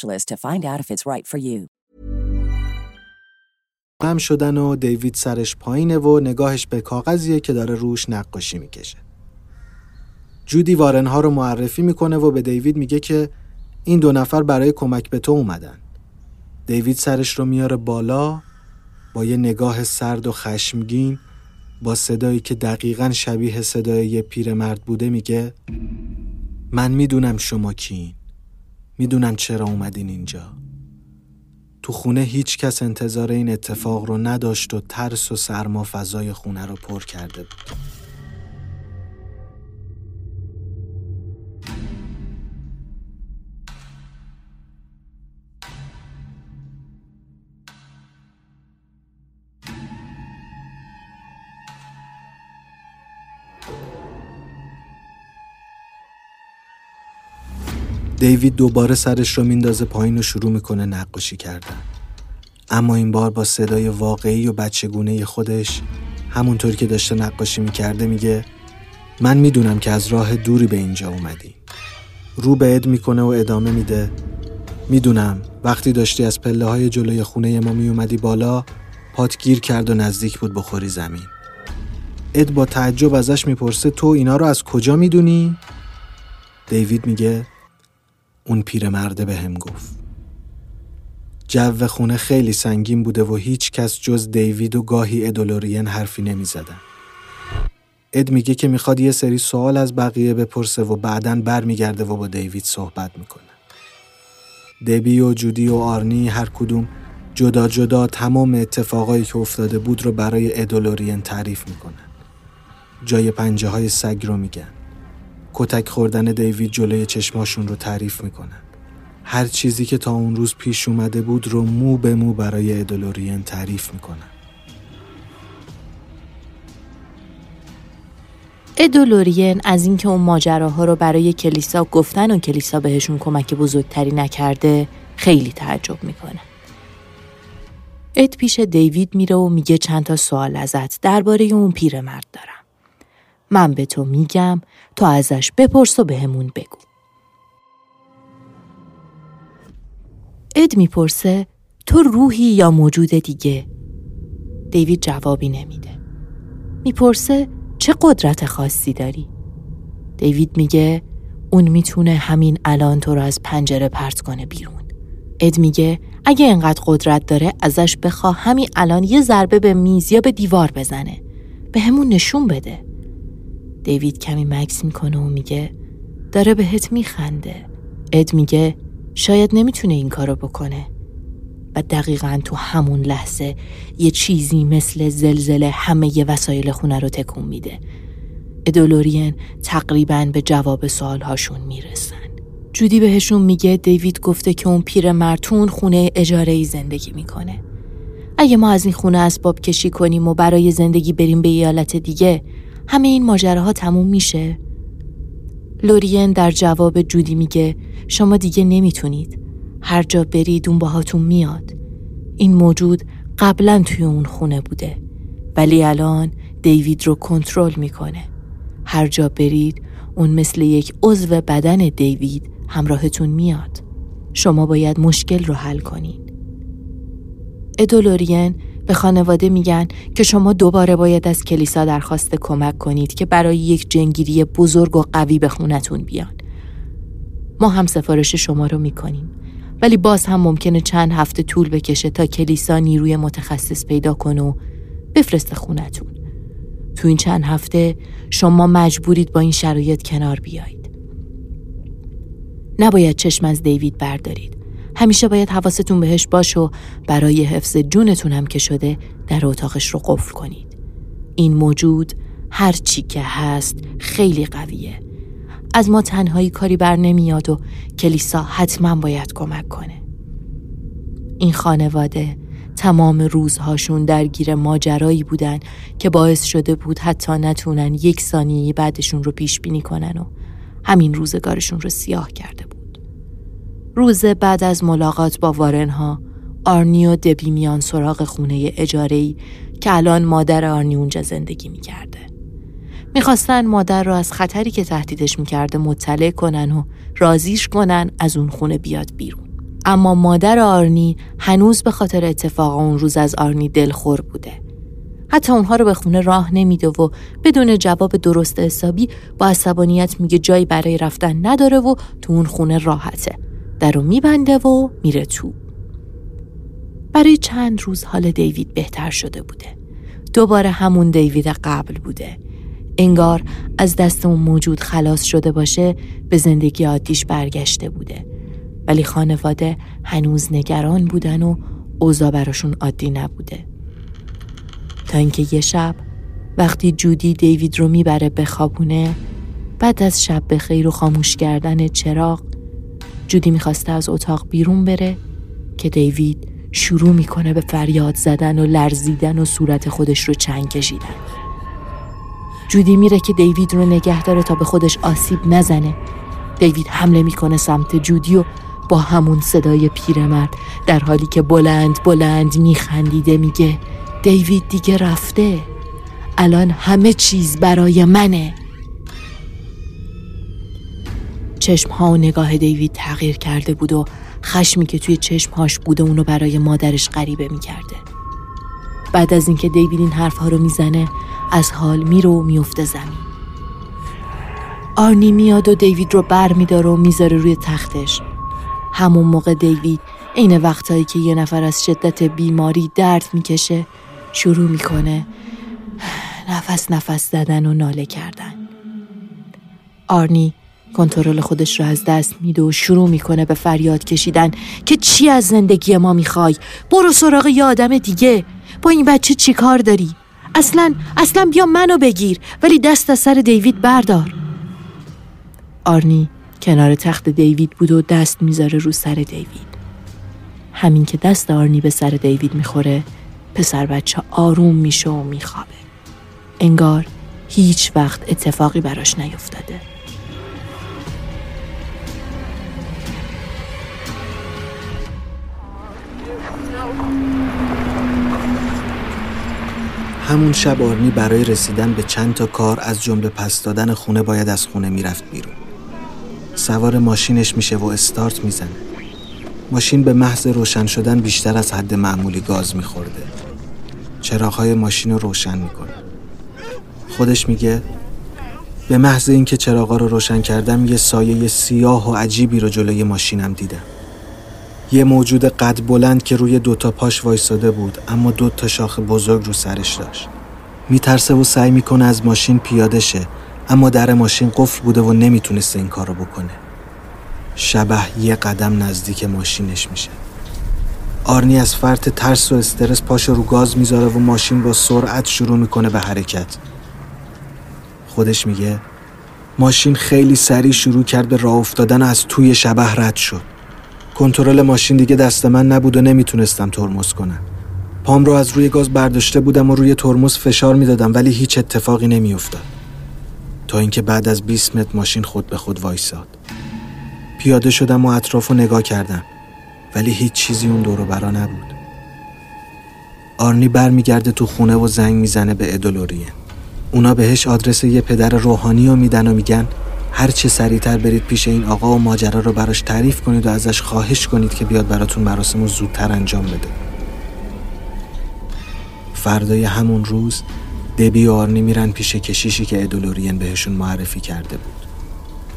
to find out if it's right for you. غم شدن و دیوید سرش پایینه و نگاهش به کاغذیه که داره روش نقاشی می‌کشه. جودی وارنها رو معرفی می‌کنه و به دیوید میگه که این دو نفر برای کمک به تو اومدن. دیوید سرش رو میاره بالا با یه نگاه سرد و خشمگین با صدایی که دقیقا شبیه صدای یه پیرمرد بوده میگه من می‌دونم شما کین می‌دونم چرا اومدین اینجا. تو خونه هیچ کس انتظار این اتفاق رو نداشت و ترس و سرما فضای خونه رو پر کرده بود. دیوید دوباره سرش رو میندازه پایین و شروع می‌کنه نقاشی کردن. اما این بار با صدای واقعی و بچگونه خودش همونطور که داشته نقاشی می‌کرده میگه من می‌دونم که از راه دوری به اینجا اومدی. رو به اد می‌کنه و ادامه میده می‌دونم وقتی داشتی از پله های جلوی خونه ما میومدی بالا پات گیر کرد و نزدیک بود بخوری زمین. اد با تعجب ازش می‌پرسه تو اینا رو از کجا می‌دونی؟ دیوید میگه اون پیرمرده به هم گفت. جو خونه خیلی سنگین بوده و هیچ کس جز دیوید و گاهی ادولورین حرفی نمی زدن. اد میگه که می‌خواد یه سری سوال از بقیه بپرسه و بعدا برمیگرده و با دیوید صحبت می‌کنه. دبی و جودی و آرنی هر کدوم جدا جدا تمام اتفاقایی که افتاده بود رو برای ادولورین تعریف می‌کنن. جای پنجه های سگ رو میگن. کتک خوردن دیوید جلوی چشماشون رو تعریف می‌کنن. هر چیزی که تا اون روز پیش اومده بود رو مو به مو برای ادولورین تعریف می‌کنن. ادولورین از اینکه اون ماجراها رو برای کلیسا گفتن و کلیسا بهشون کمک بزرگتری نکرده خیلی تعجب می‌کنه. اد پیش دیوید میره و میگه چند تا سوال ازت درباره اون پیرمرد دارم. من به تو میگم تو ازش بپرس و بهمون بگو. اد می‌پرسه تو روحی یا موجود دیگه؟ دیوید جوابی نمیده. می‌پرسه چه قدرت خاصی داری؟ دیوید میگه اون می‌تونه همین الان تو رو از پنجره پرت کنه بیرون. اد میگه اگه انقدر قدرت داره ازش بخوا همین الان یه ضربه به میز یا به دیوار بزنه. به همون نشون بده. دیوید کمی مکس می‌کنه و میگه داره بهت میخنده. اد میگه شاید نمی‌تونه این کارو بکنه. و دقیقا تو همون لحظه یه چیزی مثل زلزله همه یه وسایل خونه رو تکون میده. ادولورین تقریبا به جواب سوالهاشون می‌رسن. جودی بهشون میگه دیوید گفته که اون پیر مرتون خونه اجاره ای زندگی می‌کنه. اگه ما از این خونه اسباب کشی کنیم و برای زندگی بریم به ایالت دیگه همه این ماجراها تموم میشه؟ لورین در جواب جودی میگه شما دیگه نمی‌تونید. هر جا برید اون باهاتون میاد. این موجود قبلا توی اون خونه بوده. ولی الان دیوید رو کنترل می‌کنه. هر جا برید اون مثل یک عضو بدن دیوید همراهتون میاد. شما باید مشکل رو حل کنین. ادولورین به خانواده میگن که شما دوباره باید از کلیسا درخواست کمک کنید که برای یک جنگیری بزرگ و قوی به خونتون بیان. ما هم سفارش شما رو می‌کنیم. ولی باز هم ممکنه چند هفته طول بکشه تا کلیسا نیروی متخصص پیدا کنه و بفرست خونتون. تو این چند هفته شما مجبورید با این شرایط کنار بیایید. نباید چشم از دیوید بردارید. همیشه باید حواستون بهش باش و برای حفظ جونتون هم که شده در اتاقش رو قفل کنید. این موجود هر چی که هست خیلی قویه. از ما تنهایی کاری بر نمیاد و کلیسا حتما باید کمک کنه. این خانواده تمام روزهاشون درگیر ماجرایی بودن که باعث شده بود حتی نتونن یک ثانیه بعدشون رو پیش بینی کنن و همین روزگارشون رو سیاه کرده. روز بعد از ملاقات با وارنها آرنی و دبی میان سراغ خونه اجارهی که الان مادر آرنی اونجا زندگی می‌کرده. می‌خواستن مادر رو از خطری که تهدیدش می‌کرده مطلع کنن و رازیش کنن از اون خونه بیاد بیرون. اما مادر آرنی هنوز به خاطر اتفاق اون روز از آرنی دلخور بوده. حتی اونها رو به خونه راه نمیده و بدون جواب درست حسابی با عصبانیت میگه جایی برای رفتن نداره و تو اون خونه راحته. در رو میبنده و میره تو. برای چند روز حال دیوید بهتر شده بوده. دوباره همون دیوید قبل بوده. انگار از دست اون موجود خلاص شده باشه به زندگی عادیش برگشته بوده ولی خانواده هنوز نگران بودن و اوضاع براشون عادی نبوده تا اینکه یه شب وقتی جودی دیوید رو می‌بره به خوابونه بعد از شب به خیر و خاموش کردن چراغ جودی می‌خواسته از اتاق بیرون بره که دیوید شروع می‌کنه به فریاد زدن و لرزیدن و صورت خودش رو چنگ کشیدن. جودی میره که دیوید رو نگه داره تا به خودش آسیب نزنه. دیوید حمله می‌کنه سمت جودی و با همون صدای پیرمرد در حالی که بلند بلند میخندیده میگه دیوید دیگه رفته. الان همه چیز برای منه. چشم ها و نگاه دیوید تغییر کرده بود و خشمی که توی چشمهاش بوده اونو برای مادرش غریبه می‌کرده. بعد از اینکه دیوید این حرفها رو می‌زنه از حال میره و میفته زمین. آرنی میاد و دیوید رو بر میداره و می‌ذاره روی تختش. همون موقع دیوید عین وقتهایی که یه نفر از شدت بیماری درد می‌کشه شروع می‌کنه نفس نفس زدن و ناله کردن. آرنی کنترل خودش رو از دست میده و شروع می‌کنه به فریاد کشیدن که چی از زندگی ما می‌خوای؟ برو سراغ یه آدم دیگه. با این بچه چی کار داری؟ اصلا اصلا بیا منو بگیر ولی دست از سر دیوید بردار. آرنی کنار تخت دیوید بود و دست می‌ذاره رو سر دیوید. همین که دست آرنی به سر دیوید می‌خوره پسر بچه آروم میشه و میخوابه. انگار هیچ وقت اتفاقی براش نیفتاده. همون شب آرنی برای رسیدن به چند تا کار از جمله پس دادن خونه باید از خونه می‌رفت بیرون. سوار ماشینش میشه و استارت می‌زنه. ماشین به محض روشن شدن بیشتر از حد معمولی گاز میخورده. چراغهای ماشین رو روشن می‌کنه. خودش میگه به محض اینکه چراغا رو روشن کردم یه سایه سیاه و عجیبی رو جلوی ماشینم دیدم. یه موجود قد بلند که روی دوتا پاش وایساده بود اما دو تا شاخ بزرگ رو سرش داشت. میترسه و سعی می‌کنه از ماشین پیاده شه اما در ماشین قفل بوده و نمی‌تونسته این کارو بکنه. شبه یه قدم نزدیک ماشینش میشه. آرنی از فرط ترس و استرس پاش رو گاز می‌ذاره و ماشین با سرعت شروع می‌کنه به حرکت. خودش میگه ماشین خیلی سریع شروع کرد به راه افتادن از توی شبه رد شد. کنترل ماشین دیگه دست من نبود و نمی‌تونستم ترمز کنم. پام رو از روی گاز برداشته بودم و روی ترمز فشار می‌دادم ولی هیچ اتفاقی نمیافتاد. تا اینکه بعد از 20 متر ماشین خود به خود وایساد. پیاده شدم و اطراف رو نگاه کردم ولی هیچ چیزی اون دورو برا نبود. آرنی برمیگرده تو خونه و زنگ می‌زنه به ادولوریه اونا بهش آدرس یه پدر روحانی رو میدن و میگن هر چه سریعتر برید پیش این آقا و ماجرا رو براش تعریف کنید و ازش خواهش کنید که بیاد براتون مراسم رو زودتر انجام بده. فردای همون روز دبی و آرنی میرن پیش کشیشی که ادولورین بهشون معرفی کرده بود.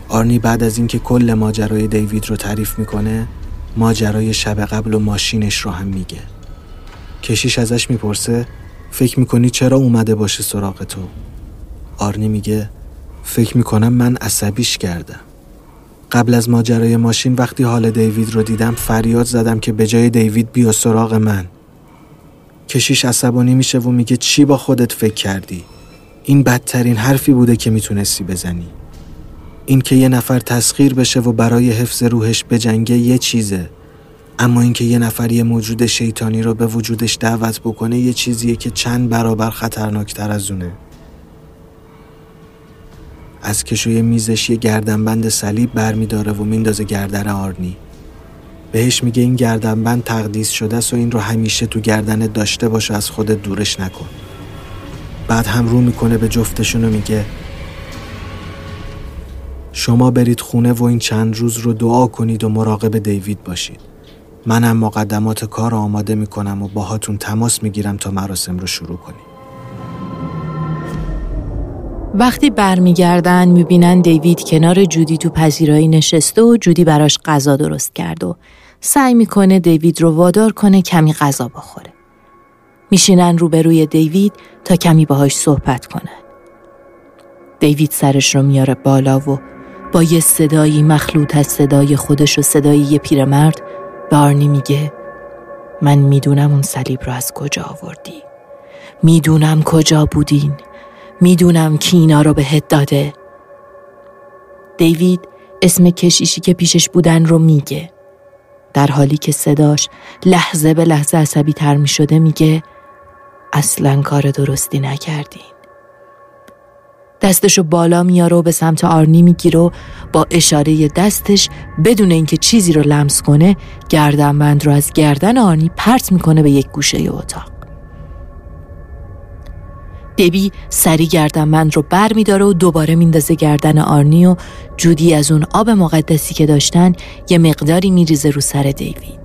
آرنی بعد از اینکه کل ماجرای دیوید رو تعریف می‌کنه ماجرای شب قبل و ماشینش رو هم میگه. کشیش ازش می‌پرسه فکر می‌کنی چرا اومده باشه سراغ تو؟ آرنی میگه فکر می‌کنم من عصبیش کردم. قبل از ماجرای ماشین وقتی حال دیوید رو دیدم فریاد زدم که به جای دیوید بیا سراغ من. کشیش عصبانی میشه و میگه چی با خودت فکر کردی؟ این بدترین حرفی بوده که می‌تونستی بزنی. این که یه نفر تسخیر بشه و برای حفظ روحش بجنگه یه چیزه. اما اینکه یه نفر یه موجود شیطانی رو به وجودش دعوت بکنه یه چیزیه که چند برابر خطرناکتر از اونه. از کشوی میزش یه گردنبند صلیب برمیداره و میندازه گردن آرنی. بهش میگه این گردنبند تقدیس شده است و این رو همیشه تو گردنت داشته باش از خودت دورش نکن. بعد هم رو می‌کنه به جفتشون و میگه شما برید خونه و این چند روز رو دعا کنید و مراقب دیوید باشید. منم مقدمات کار آماده می‌کنم و باهاتون تماس می‌گیرم تا مراسم رو شروع کنیم. وقتی برمیگردن می‌بینن دیوید کنار جودی تو پذیرایی نشسته و جودی براش غذا درست کرد و سعی می‌کنه دیوید رو وادار کنه کمی غذا بخوره. میشینن روبروی دیوید تا کمی باهاش صحبت کنن. دیوید سرش رو میاره بالا و با یه صدایی مخلوط از صدای خودش و صدای یه پیرمرد به آرنی میگه من می‌دونم اون صلیب رو از کجا آوردی. می‌دونم کجا بودین. می‌دونم کی اینا رو بهت داده. دیوید اسم کشیشی که پیشش بودن رو میگه. در حالی که صداش لحظه به لحظه عصبی تر می شده میگه اصلا کار درستی نکردین. دستشو بالا میاره و به سمت آرنی می‌گیره و با اشاره دستش بدون اینکه چیزی رو لمس کنه گردنبند رو از گردن آرنی پرت می‌کنه به یک گوشه اتاق. دبی سری گردنبند رو بر میداره و دوباره میندازه گردن آرنی و جودی از اون آب مقدسی که داشتن یه مقداری میریزه رو سر دیوید.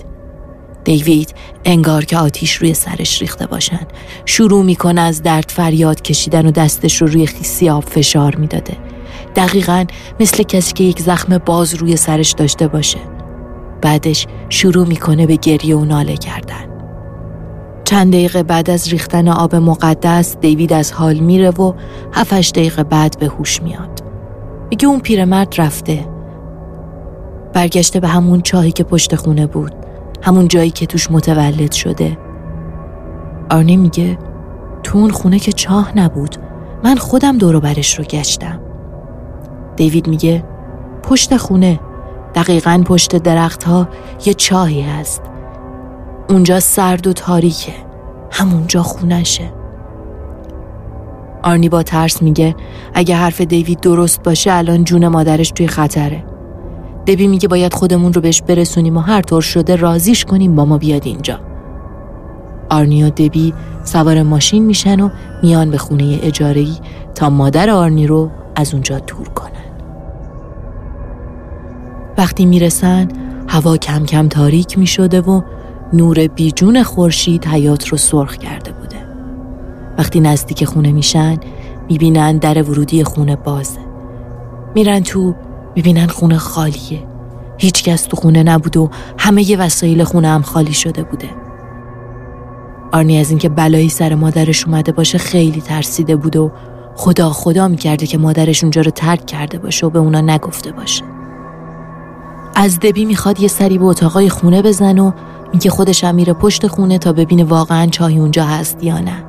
دیوید انگار که آتیش روی سرش ریخته باشن. شروع می‌کنه از درد فریاد کشیدن و دستش رو روی خیسی آب فشار می‌داده. دقیقا مثل کسی که یک زخم باز روی سرش داشته باشه. بعدش شروع می‌کنه به گریه و ناله کردن. چند دقیقه بعد از ریختن آب مقدس دیوید از حال میره و هفتش دقیقه بعد به هوش میاد. میگه اون پیرمرد رفته. برگشته به همون چاهی که پشت خونه بود همون جایی که توش متولد شده. آرنی میگه تو اون خونه که چاه نبود من خودم دورو برش رو گشتم. دیوید میگه پشت خونه. دقیقا پشت درخت ها یه چاهی هست. اونجا سرد و تاریکه. همونجا خونشه. آرنی با ترس میگه اگه حرف دیوید درست باشه الان جون مادرش توی خطره. دبی میگه باید خودمون رو بهش برسونیم و هر طور شده رازیش کنیم با ما بیاد اینجا. آرنی و دبی سوار ماشین میشن و میان به خونه اجارهی تا مادر آرنی رو از اونجا دور کنن. وقتی می‌رسن هوا کم کم تاریک می‌شده و نور بیجون خورشید حیات رو سرخ کرده بوده. وقتی نزدیک خونه میشن می‌بینن در ورودی خونه بازه. میرن تو می‌بینن خونه خالیه. هیچ کس تو خونه نبود و همه ی وسایل خونه هم خالی شده بوده. آرنی از اینکه بلایی سر مادرش اومده باشه خیلی ترسیده بود و خدا خدا می‌کرده که مادرش اونجا رو ترک کرده باشه و به اونا نگفته باشه. از دبی می‌خواد یه سری به اتاقای خونه بزن و میگه خودش هم میره پشت خونه تا ببینه واقعا چاهی اونجا هست یا نه.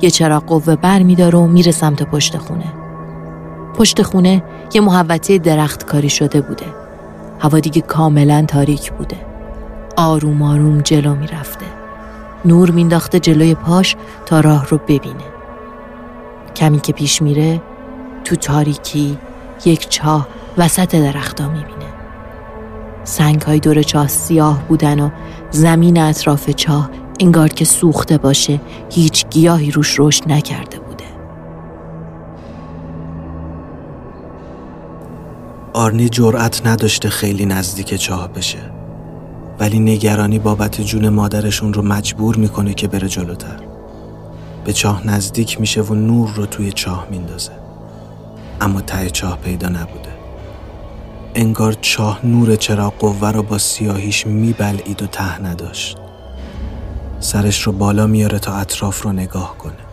یه چراغ قوه بر میداره و میره سمت پشت خونه. پشت خونه یه محوطه درخت کاری شده بوده. هوا دیگه کاملا تاریک بوده. آروم آروم جلو می‌رفته. نور مینداخته جلوی پاش تا راه رو ببینه. کمی که پیش میره تو تاریکی یک چاه وسط درختا می‌بینه. سنگ های دور چاه سیاه بودن و زمین اطراف چاه انگار که سوخته باشه هیچ گیاهی روش رشد نکرده بوده. آرنی جرأت نداشته خیلی نزدیک چاه بشه ولی نگرانی بابت جون مادرشون رو مجبور می‌کنه که بره جلوتر. به چاه نزدیک میشه و نور رو توی چاه میندازه. اما ته چاه پیدا نبوده. انگار چاه نور چراغ قوه رو با سیاهیش میبلعید و ته نداشت. سرش رو بالا میاره تا اطراف رو نگاه کنه.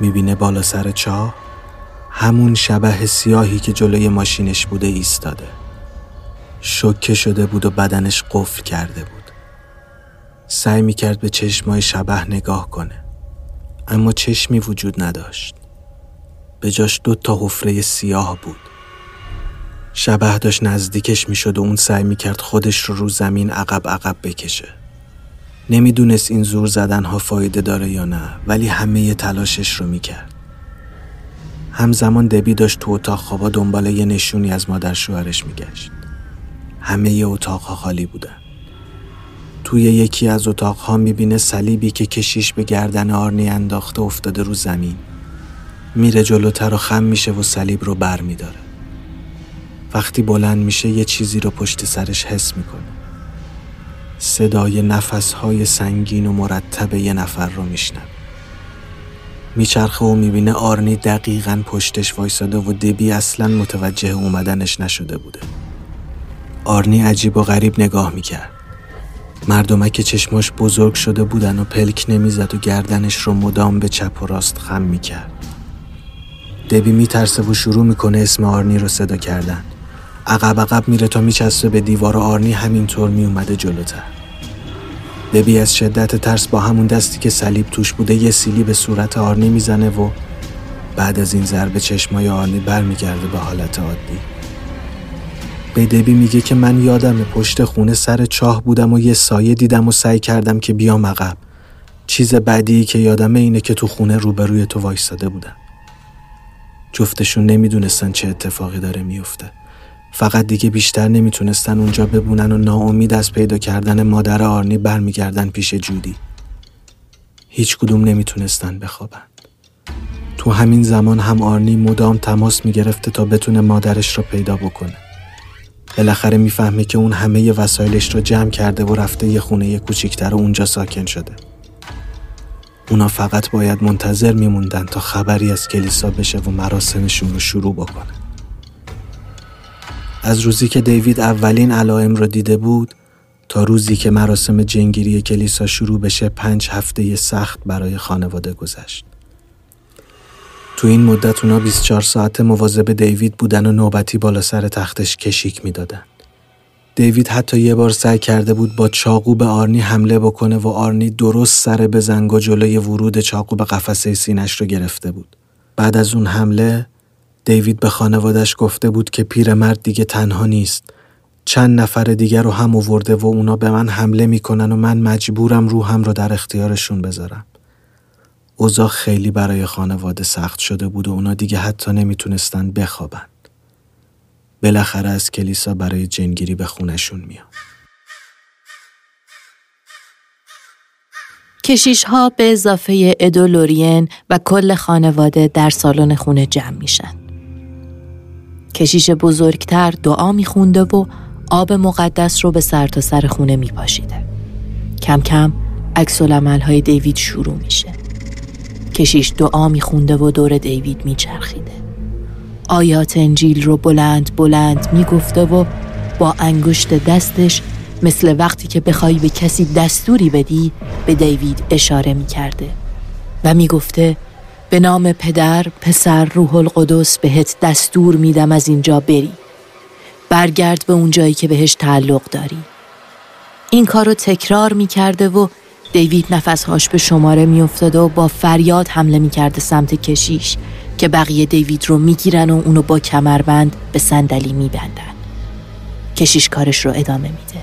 می‌بینه بالا سر چاه همون شبه سیاهی که جلوی ماشینش بوده ایستاده. شکه شده بود و بدنش قفل کرده بود. سعی می‌کرد به چشمای شبه نگاه کنه. اما چشمی وجود نداشت. به جاش دو تا حفره سیاه بود. شبه داشت نزدیکش می‌شد و اون سعی می‌کرد خودش رو رو زمین عقب عقب بکشه. نمی‌دونست این زور زدن ها فایده داره یا نه ولی همه تلاشش رو می‌کرد. همزمان دبی داشت تو اتاق خوابا دنبال یه نشونی از مادر شوهرش میگشت. همه اتاق ها خالی بودن. توی یکی از اتاقها می‌بینه صلیبی که کشیش به گردن آرنی انداخته افتاده رو زمین. میره جلوتر و خم میشه و صلیب رو بر میداره وقتی بلند میشه یه چیزی رو پشت سرش حس می‌کنه. صدای نفسهای سنگین و مرتب یه نفر رو میشنم میچرخه و می‌بینه آرنی دقیقا پشتش وایساده و دبی اصلا متوجه اومدنش نشده بوده. آرنی عجیب و غریب نگاه می‌کرد. مردمک چشماش بزرگ شده بودن و پلک نمی‌زد و گردنش رو مدام به چپ و راست خم می‌کرد. دبی میترسه و شروع می‌کنه اسم آرنی رو صدا کردن. عقب عقب میره تا میچسته به دیوار و آرنی همینطور میومده جلوتر. دبی از شدت ترس با همون دستی که صلیب توش بوده یه سیلی به صورت آرنی می‌زنه و بعد از این ضربه چشمای آرنی برمیگرده به حالت عادی. به دبی میگه که من یادم پشت خونه سر چاه بودم و یه سایه دیدم و سعی کردم که بیام عقب. چیز بعدی که یادمه اینه که تو خونه روبروی تو وایستاده بودم. جفتشون نمی‌دونستن چه اتفاقی داره میفته. فقط دیگه بیشتر نمی‌تونستن اونجا ببونن و ناامید از پیدا کردن مادر آرنی برمیگردن پیش جودی هیچ کدوم نمی‌تونستن بخوابن تو همین زمان هم آرنی مدام تماس می‌گرفته تا بتونه مادرش رو پیدا بکنه بالاخره می‌فهمه که اون همه وسایلش رو جمع کرده و رفته یه خونه کوچیکتر و اونجا ساکن شده. اونا فقط باید منتظر میموندن تا خبری از کلیسا بشه و مراسمشون رو شروع بکنه. از روزی که دیوید اولین علائم رو دیده بود تا روزی که مراسم جنگیری کلیسا شروع بشه پنج هفته سخت برای خانواده گذشت. تو این مدت اونا 24 ساعت مواظب دیوید بودن و نوبتی بالا سر تختش کشیک می‌دادن. دیوید حتی یه بار سعی کرده بود با چاقو به آرنی حمله بکنه و آرنی درست سر به زنگ جلوی ورود چاقو به قفسه سینش رو گرفته بود. بعد از اون حمله دیوید به خانوادش گفته بود که پیرمرد دیگه تنها نیست. چند نفر دیگر رو هم آورده و اونا به من حمله می‌کنن و من مجبورم روحم رو در اختیارشون بذارم. اوضاع خیلی برای خانواده سخت شده بود و اونا دیگه حتی نمی‌تونستن بخوابن. بالاخره از کلیسا برای جنگیری به خونشون میاد. کشیش ها به اضافه ادولورین و کل خانواده در سالن خونه جمع میشن. کشیش بزرگتر دعا میخونده و آب مقدس رو به سر تا سر خونه میپاشیده. کم کم عکس های دیوید شروع میشه. کشیش دعا میخونده و دور دیوید میچرخیده آیات انجیل رو بلند بلند می‌گفته و با انگشت دستش مثل وقتی که بخوای به کسی دستوری بدی به دیوید اشاره می‌کرده و می‌گفته به نام پدر پسر روح القدس بهت دستور میدم از اینجا بری. برگرد به اون جایی که بهش تعلق داری. این کار رو تکرار می‌کرده و دیوید نفسهاش به شماره میافتاده و با فریاد حمله می‌کرده سمت کشیش که بقیه دیوید رو می‌گیرن و اونو با کمربند به صندلی میبندن. کشیش کارش رو ادامه میده.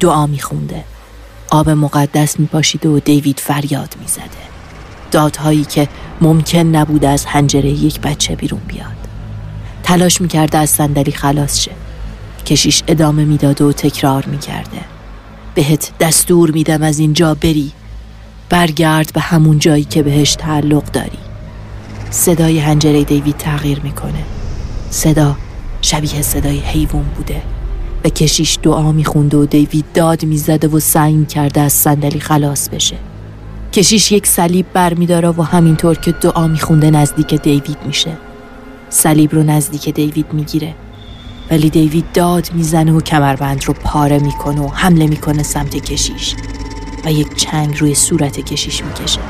دعا میخونده. آب مقدس میپاشیده و دیوید فریاد می‌زده. دادهایی که ممکن نبوده از حنجره یک بچه بیرون بیاد. تلاش می‌کرده از صندلی خلاص شه. کشیش ادامه می‌داد و تکرار می‌کرده. بهت دستور میدم از اینجا بری. برگرد به همون جایی که بهش تعلق داری. صدای هنجره دیوید تغییر می‌کنه. صدا شبیه صدای حیوان بوده. به کشیش دعا میخونده و دیوید داد می‌زده و سعی کرده از صندلی خلاص بشه. کشیش یک صلیب برمیداره و همینطور که دعا میخونده نزدیک دیوید میشه. صلیب رو نزدیک دیوید می‌گیره. ولی دیوید داد می‌زنه و کمربند رو پاره می‌کنه و حمله می‌کنه سمت کشیش و یک چنگ روی صورت کشیش می‌کشه.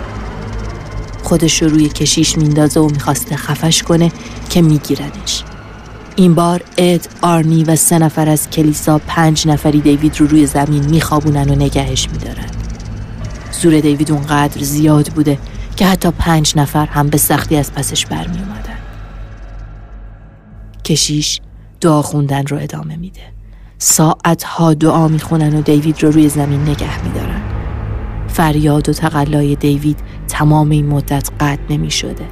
خودش رو روی کشیش میندازه و می‌خواسته خفش کنه که میگیرنش. این بار اد، آرنی و سه نفر از کلیسا پنج نفری دیوید رو روی زمین میخوابونن و نگهش میدارن. زور دیوید اونقدر زیاد بوده که حتی پنج نفر هم به سختی از پسش برمی اومدن. کشیش دعا خوندن رو ادامه میده. ساعتها دعا می‌خونن و دیوید رو روی زمین نگه میدارن. فریاد و تقلای دیوید تمام این مدت قطع نمی شده.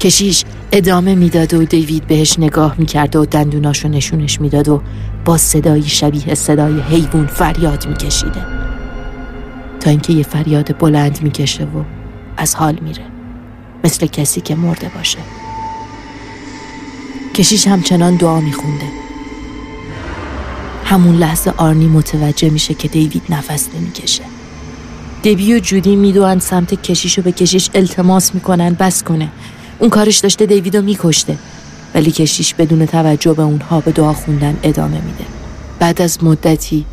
کشیش ادامه می‌داد و دیوید بهش نگاه می‌کرد و دندوناشو نشونش می‌داد و با صدایی شبیه صدای حیوان فریاد میکشیده تا اینکه یه فریاد بلند می‌کشه و از حال میره. مثل کسی که مرده باشه. کشیش همچنان دعا میخونده. همون لحظه آرنی متوجه میشه که دیوید نفس نمی‌کشه. دبی و جودی می‌دوند سمت کشیش و به کشیش التماس می‌کنن بس کنه. اون کارش داشته دیویدو میکشته. ولی کشیش بدون توجه به اونها به دعا خوندن ادامه میده. بعد از مدتی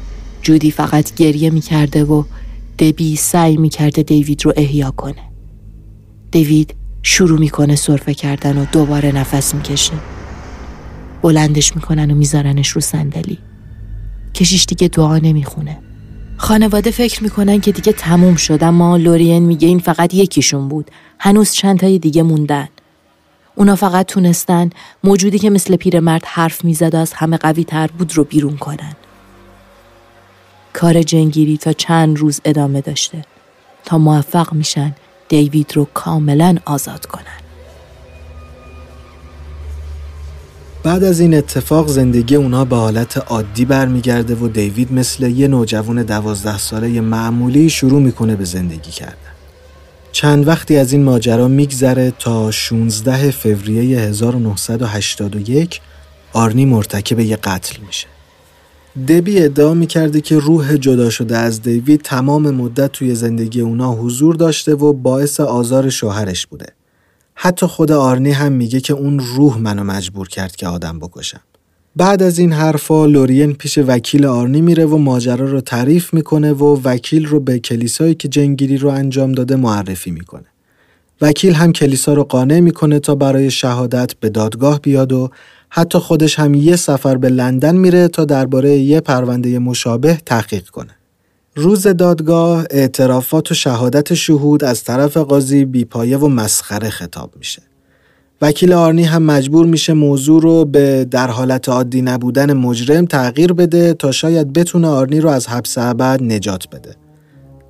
جودی فقط گریه می‌کرده و دبی سعی می‌کرده دیوید رو احیا کنه. دیوید شروع می‌کنه سرفه کردن و دوباره نفس می‌کشه. بلندش می‌کنن و میذارنش رو صندلی. کشیش دیگه دعا نمی‌خونه. خانواده فکر می‌کنن که دیگه تموم شد اما لورین میگه این فقط یکیشون بود. هنوز چند تای دیگه موندن. اونا فقط تونستن موجودی که مثل پیرمرد حرف می‌زد و از همه قوی تر بود رو بیرون کنن. کار جنگیری تا چند روز ادامه داشته تا موفق میشن دیوید رو کاملا آزاد کنن بعد از این اتفاق زندگی اونا به حالت عادی برمیگرده و دیوید مثل یه نوجوان دوازده ساله معمولی شروع می‌کنه به زندگی کردن. چند وقتی از این ماجرا میگذره تا 16 فوریه 1981 آرنی مرتکب یه قتل میشه. دبی ادعا می‌کرده که روح جدا شده از دیوید تمام مدت توی زندگی اونا حضور داشته و باعث آزار شوهرش بوده. حتی خود آرنی هم میگه که اون روح منو مجبور کرد که آدم بکشم. بعد از این حرفا لورین پیش وکیل آرنی میره و ماجرا رو تعریف می‌کنه و وکیل رو به کلیسایی که جنگیری رو انجام داده معرفی می‌کنه. وکیل هم کلیسا رو قانع می‌کنه تا برای شهادت به دادگاه بیاد و حتی خودش هم یه سفر به لندن میره تا درباره یه پرونده مشابه تحقیق کنه. روز دادگاه اعترافات و شهادت شهود از طرف قاضی بیپایه و مسخره خطاب میشه. وکیل آرنی هم مجبور میشه موضوع رو به در حالت عادی نبودن مجرم تغییر بده تا شاید بتونه آرنی رو از حبس ابد نجات بده.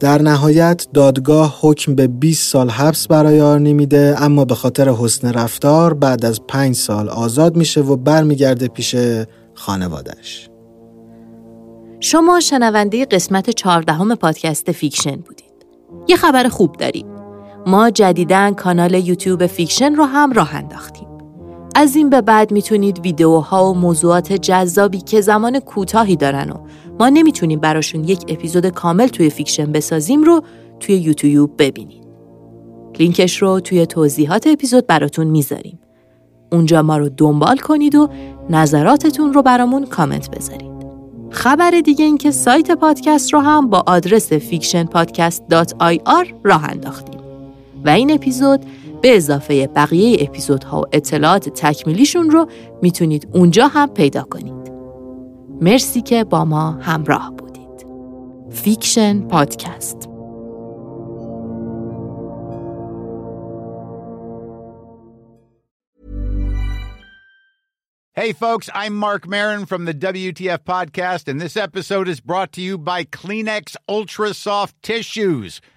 در نهایت دادگاه حکم به 20 سال حبس برای آرنی میده اما به خاطر حسن رفتار بعد از 5 سال آزاد میشه و برمیگرده پیش خانوادش. شما شنونده قسمت چهاردهم پادکست Fiction بودید. یه خبر خوب داریم. ما جدیدن کانال یوتیوب Fiction رو هم راه انداختیم. از این به بعد می‌تونید ویدیوها و موضوعات جذابی که زمان کوتاهی دارن و ما نمی‌تونیم براشون یک اپیزود کامل توی Fiction بسازیم رو توی یوتیوب ببینید. لینکش رو توی توضیحات اپیزود براتون می‌ذاریم. اونجا ما رو دنبال کنید و نظراتتون رو برامون کامنت بذارید. خبر دیگه این که سایت پادکست رو هم با آدرس fictionpodcast.ir راه انداختیم و این اپیزود به اضافه بقیه اپیزودها و اطلاعات تکمیلیشون رو می‌تونید اونجا هم پیدا کنید. مرسی که با ما همراه بودید. فیکشن پادکست Hey, folks, I'm Mark Marin from the WTF Podcast, and this episode is brought to you by Kleenex Ultra Soft Tissues,